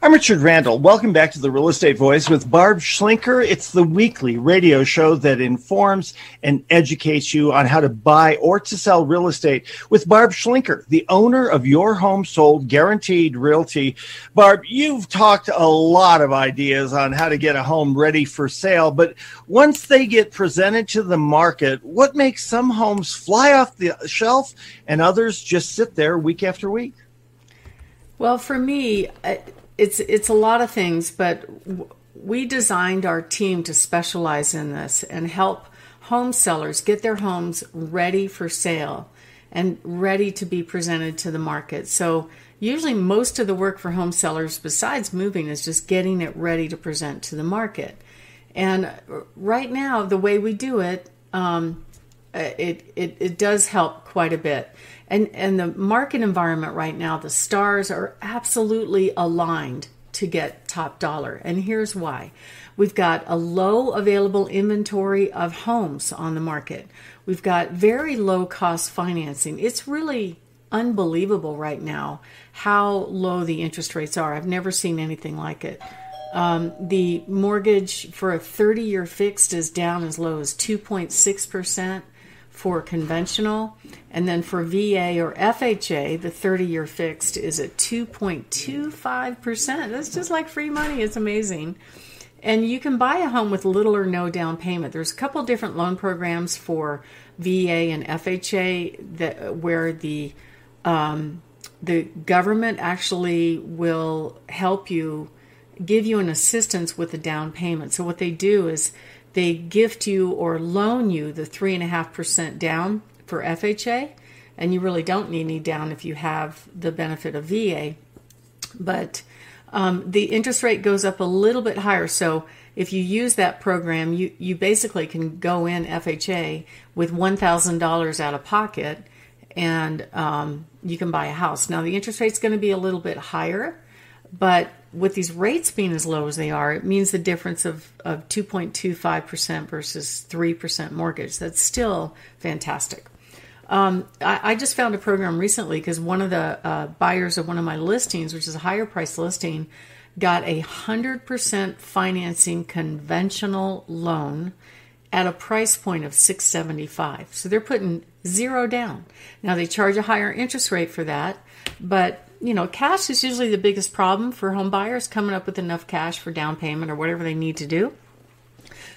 I'm Richard Randall. Welcome back to the Real Estate Voice with Barb Schlinker. It's the weekly radio show that informs and educates you on how to buy or to sell real estate with Barb Schlinker, the owner of Your Home Sold Guaranteed Realty. Barb, you've talked a lot of ideas on how to get a home ready for sale, but once they get presented to the market, what makes some homes fly off the shelf and others just sit there week after week? Well, for me, it's it's a lot of things, but we designed our team to specialize in this and help home sellers get their homes ready for sale and ready to be presented to the market. So usually most of the work for home sellers besides moving is just getting it ready to present to the market. And right now, the way we do it, um, it, it, it does help quite a bit. And and the market environment right now the stars are absolutely aligned to get top dollar. And here's why. We've got a low available inventory of homes on the market. We've got very low cost financing. It's really unbelievable right now how low the interest rates are. I've never seen anything like it. Um, the mortgage for a 30 year fixed is down as low as 2.6% for conventional. And then for VA or FHA, the 30 year fixed is at 2.25%. That's just like free money. It's amazing. And you can buy a home with little or no down payment. There's a couple different loan programs for VA and FHA that where the um, the government actually will help you give you an assistance with the down payment. So what they do is they gift you or loan you the 3.5% down for FHA, and you really don't need any down if you have the benefit of VA. But um, the interest rate goes up a little bit higher. So if you use that program, you, you basically can go in FHA with $1,000 out of pocket and um, you can buy a house. Now, the interest rate's going to be a little bit higher, but with these rates being as low as they are, it means the difference of, of 2.25% versus 3% mortgage. That's still fantastic. Um, I, I, just found a program recently because one of the uh, buyers of one of my listings, which is a higher price listing, got a 100% financing conventional loan at a price point of 675 so they're putting zero down now they charge a higher interest rate for that but you know, cash is usually the biggest problem for home buyers coming up with enough cash for down payment or whatever they need to do.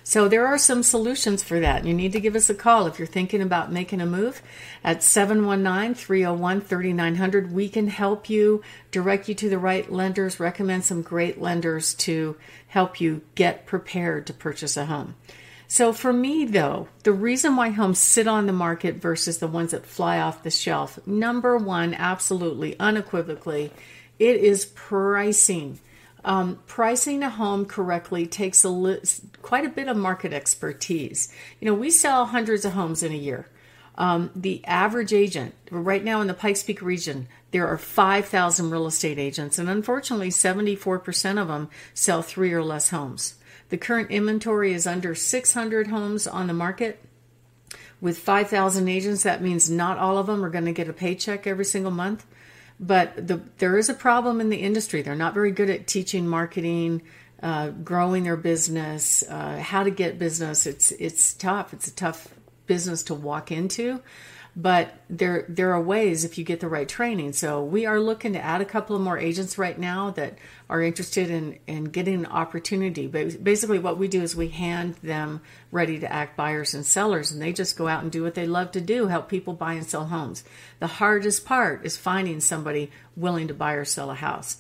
So there are some solutions for that. You need to give us a call if you're thinking about making a move at 719-301-3900. We can help you, direct you to the right lenders, recommend some great lenders to help you get prepared to purchase a home. So for me, though, the reason why homes sit on the market versus the ones that fly off the shelf, number one, absolutely, unequivocally, it is pricing. Um, pricing a home correctly takes a li- quite a bit of market expertise. You know, we sell hundreds of homes in a year. Um, the average agent, right now in the Pikes Peak region, there are 5,000 real estate agents, and unfortunately, 74% of them sell three or less homes. The current inventory is under 600 homes on the market. With 5,000 agents, that means not all of them are going to get a paycheck every single month. But the, there is a problem in the industry. They're not very good at teaching marketing, uh, growing their business, uh, how to get business. It's it's tough. It's a tough business to walk into but there there are ways if you get the right training. So we are looking to add a couple of more agents right now that are interested in in getting an opportunity. But basically, what we do is we hand them ready to act buyers and sellers, and they just go out and do what they love to do: help people buy and sell homes. The hardest part is finding somebody willing to buy or sell a house.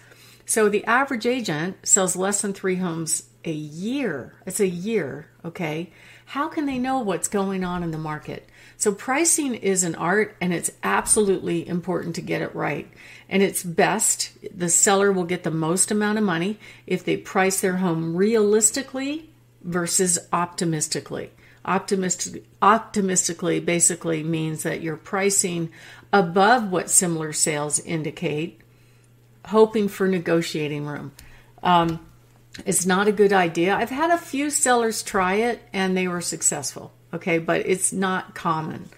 So the average agent sells less than three homes a year. It's a year, okay? How can they know what's going on in the market? So, pricing is an art and it's absolutely important to get it right. And it's best, the seller will get the most amount of money if they price their home realistically versus optimistically. Optimistic, optimistically basically means that you're pricing above what similar sales indicate, hoping for negotiating room. Um, it's not a good idea. I've had a few sellers try it and they were successful okay, but it's not common.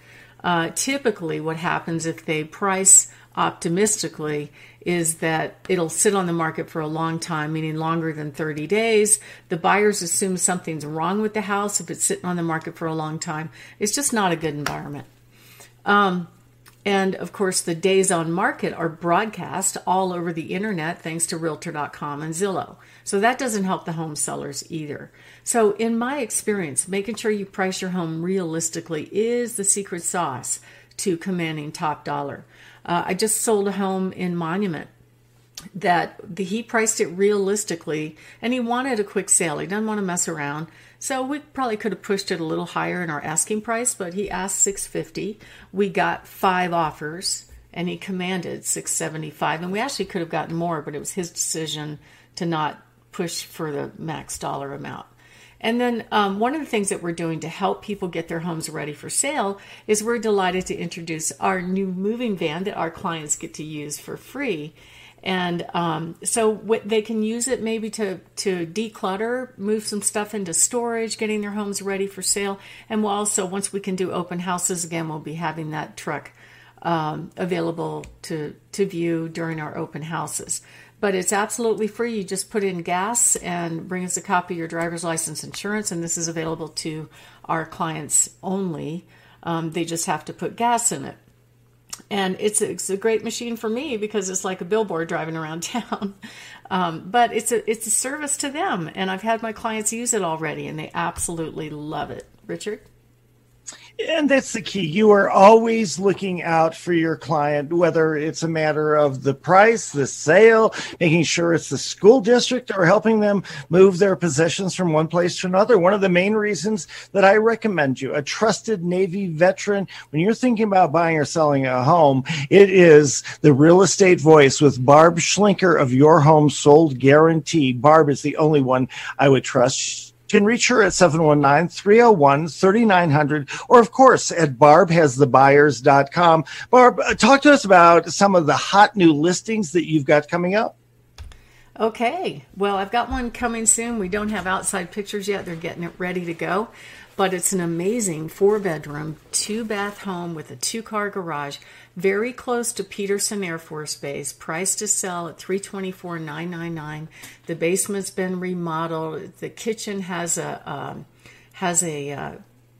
Uh, typically, what happens if they price optimistically is that it'll sit on the market for a long time, meaning longer than 30 days. The buyers assume something's wrong with the house if it's sitting on the market for a long time. It's just not a good environment. Um, and of course, the days on market are broadcast all over the internet thanks to Realtor.com and Zillow. So that doesn't help the home sellers either. So, in my experience, making sure you price your home realistically is the secret sauce to commanding top dollar. Uh, I just sold a home in Monument that the, he priced it realistically and he wanted a quick sale. He doesn't want to mess around. So we probably could have pushed it a little higher in our asking price, but he asked 650. We got five offers and he commanded 675 and we actually could have gotten more, but it was his decision to not push for the max dollar amount. And then um, one of the things that we're doing to help people get their homes ready for sale is we're delighted to introduce our new moving van that our clients get to use for free. And um, so what, they can use it maybe to, to declutter, move some stuff into storage, getting their homes ready for sale. And we'll also, once we can do open houses again, we'll be having that truck um, available to, to view during our open houses but it's absolutely free. You just put in gas and bring us a copy of your driver's license insurance, and this is available to our clients only. Um, they just have to put gas in it. And it's a, it's a great machine for me because it's like a billboard driving around town. Um, but it's a it's a service to them, and I've had my clients use it already, and they absolutely love it. Richard. And that's the key. You are always looking out for your client, whether it's a matter of the price, the sale, making sure it's the school district, or helping them move their possessions from one place to another. One of the main reasons that I recommend you, a trusted Navy veteran, when you're thinking about buying or selling a home, it is the real estate voice with Barb Schlinker of Your Home Sold Guarantee. Barb is the only one I would trust can reach her at 719-301-3900 or of course at barbhasthebuyers.com. Barb, uh, talk to us about some of the hot new listings that you've got coming up. Okay. Well, I've got one coming soon. We don't have outside pictures yet. They're getting it ready to go. But it's an amazing four bedroom, two bath home with a two car garage, very close to Peterson Air Force Base. Price to sell at three twenty four nine nine nine. The basement's been remodeled. The kitchen has a um, has a uh,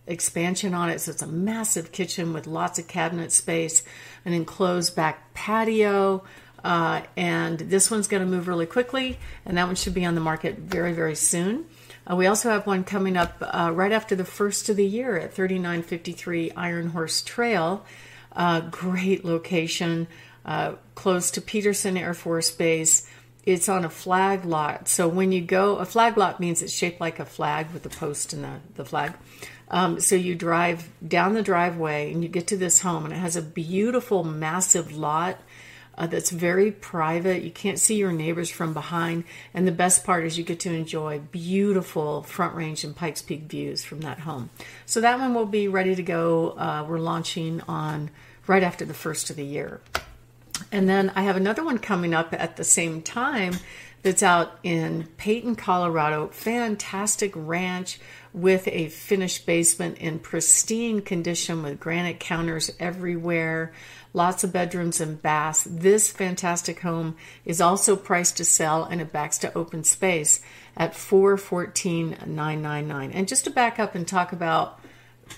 expansion on it, so it's a massive kitchen with lots of cabinet space, an enclosed back patio. Uh, and this one's going to move really quickly, and that one should be on the market very, very soon. Uh, we also have one coming up uh, right after the first of the year at 3953 Iron Horse Trail. Uh, great location, uh, close to Peterson Air Force Base. It's on a flag lot. So when you go, a flag lot means it's shaped like a flag with a post and the, the flag. Um, so you drive down the driveway and you get to this home, and it has a beautiful, massive lot uh, that's very private. You can't see your neighbors from behind. And the best part is you get to enjoy beautiful Front Range and Pikes Peak views from that home. So that one will be ready to go. Uh, we're launching on right after the first of the year. And then I have another one coming up at the same time that's out in Peyton, Colorado. Fantastic ranch with a finished basement in pristine condition with granite counters everywhere lots of bedrooms and baths. This fantastic home is also priced to sell and it backs to open space at four fourteen nine nine nine. And just to back up and talk about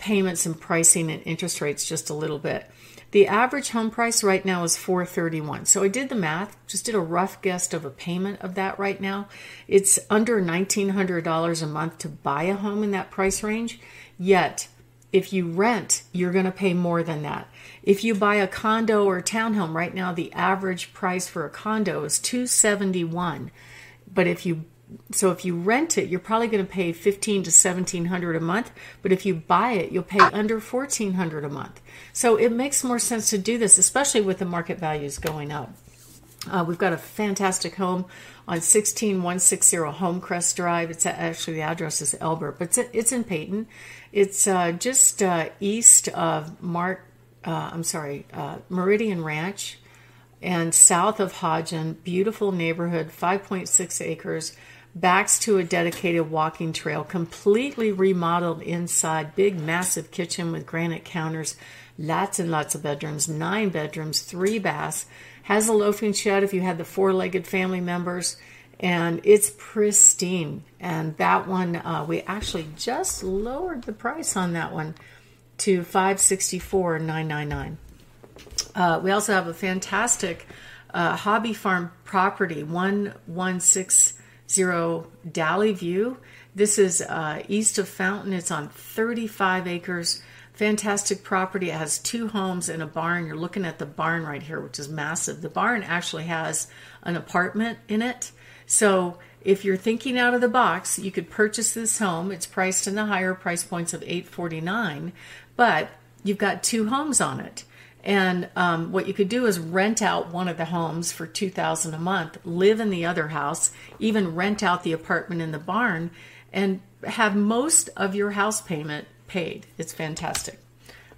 payments and pricing and interest rates just a little bit. The average home price right now is 431. So I did the math, just did a rough guess of a payment of that right now. It's under $1900 a month to buy a home in that price range. Yet, if you rent, you're going to pay more than that. If you buy a condo or a townhome right now, the average price for a condo is 271. But if you so if you rent it, you're probably going to pay 15 to 1700 a month, but if you buy it, you'll pay under 1400 a month. So it makes more sense to do this, especially with the market values going up. Uh, we've got a fantastic home on 16160 Homecrest Drive. It's actually the address is Elbert, but it's, it's in Peyton. It's uh, just uh, east of Mark uh, I'm sorry, uh, Meridian Ranch, and south of Hodgen. Beautiful neighborhood, 5.6 acres, backs to a dedicated walking trail, completely remodeled inside, big, massive kitchen with granite counters, lots and lots of bedrooms, nine bedrooms, three baths, Has a loafing shed if you had the four legged family members, and it's pristine. And that one, uh, we actually just lowered the price on that one to five sixty four nine nine nine. Uh, we also have a fantastic uh, hobby farm property, one one six zero Dally View. This is uh, east of Fountain. It's on 35 acres. Fantastic property. It has two homes and a barn. You're looking at the barn right here, which is massive. The barn actually has an apartment in it. So if you're thinking out of the box, you could purchase this home. It's priced in the higher price points of 849, but you've got two homes on it. And um, what you could do is rent out one of the homes for two thousand a month, live in the other house, even rent out the apartment in the barn, and have most of your house payment paid. It's fantastic.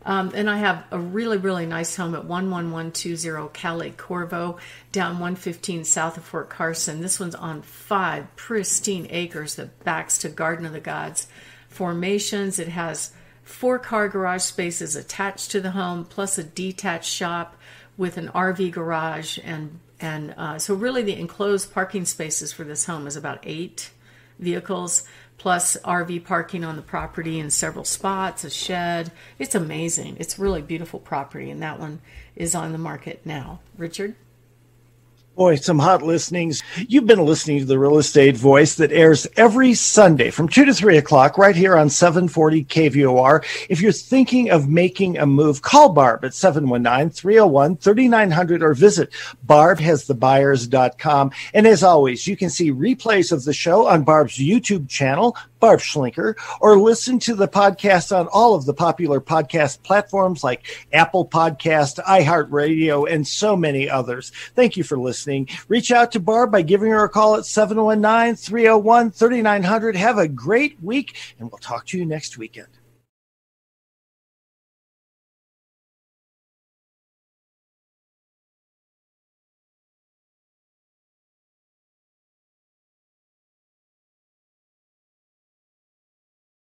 Um, and I have a really, really nice home at 11120 Cal Corvo, down 115 south of Fort Carson. This one's on five pristine acres that backs to Garden of the Gods formations. It has four car garage spaces attached to the home, plus a detached shop with an RV garage. And, and uh, so, really, the enclosed parking spaces for this home is about eight vehicles plus RV parking on the property in several spots, a shed. It's amazing. It's really beautiful property, and that one is on the market now. Richard? Boy, some hot listenings. You've been listening to the Real Estate Voice that airs every Sunday from 2 to 3 o'clock right here on 740 KVOR. If you're thinking of making a move, call Barb at 719 301 3900 or visit barbhasthebuyers.com. And as always, you can see replays of the show on Barb's YouTube channel, Barb Schlinker, or listen to the podcast on all of the popular podcast platforms like Apple Podcast, iHeartRadio, and so many others. Thank you for listening. Reach out to Barb by giving her a call at 719 301 3900. Have a great week, and we'll talk to you next weekend.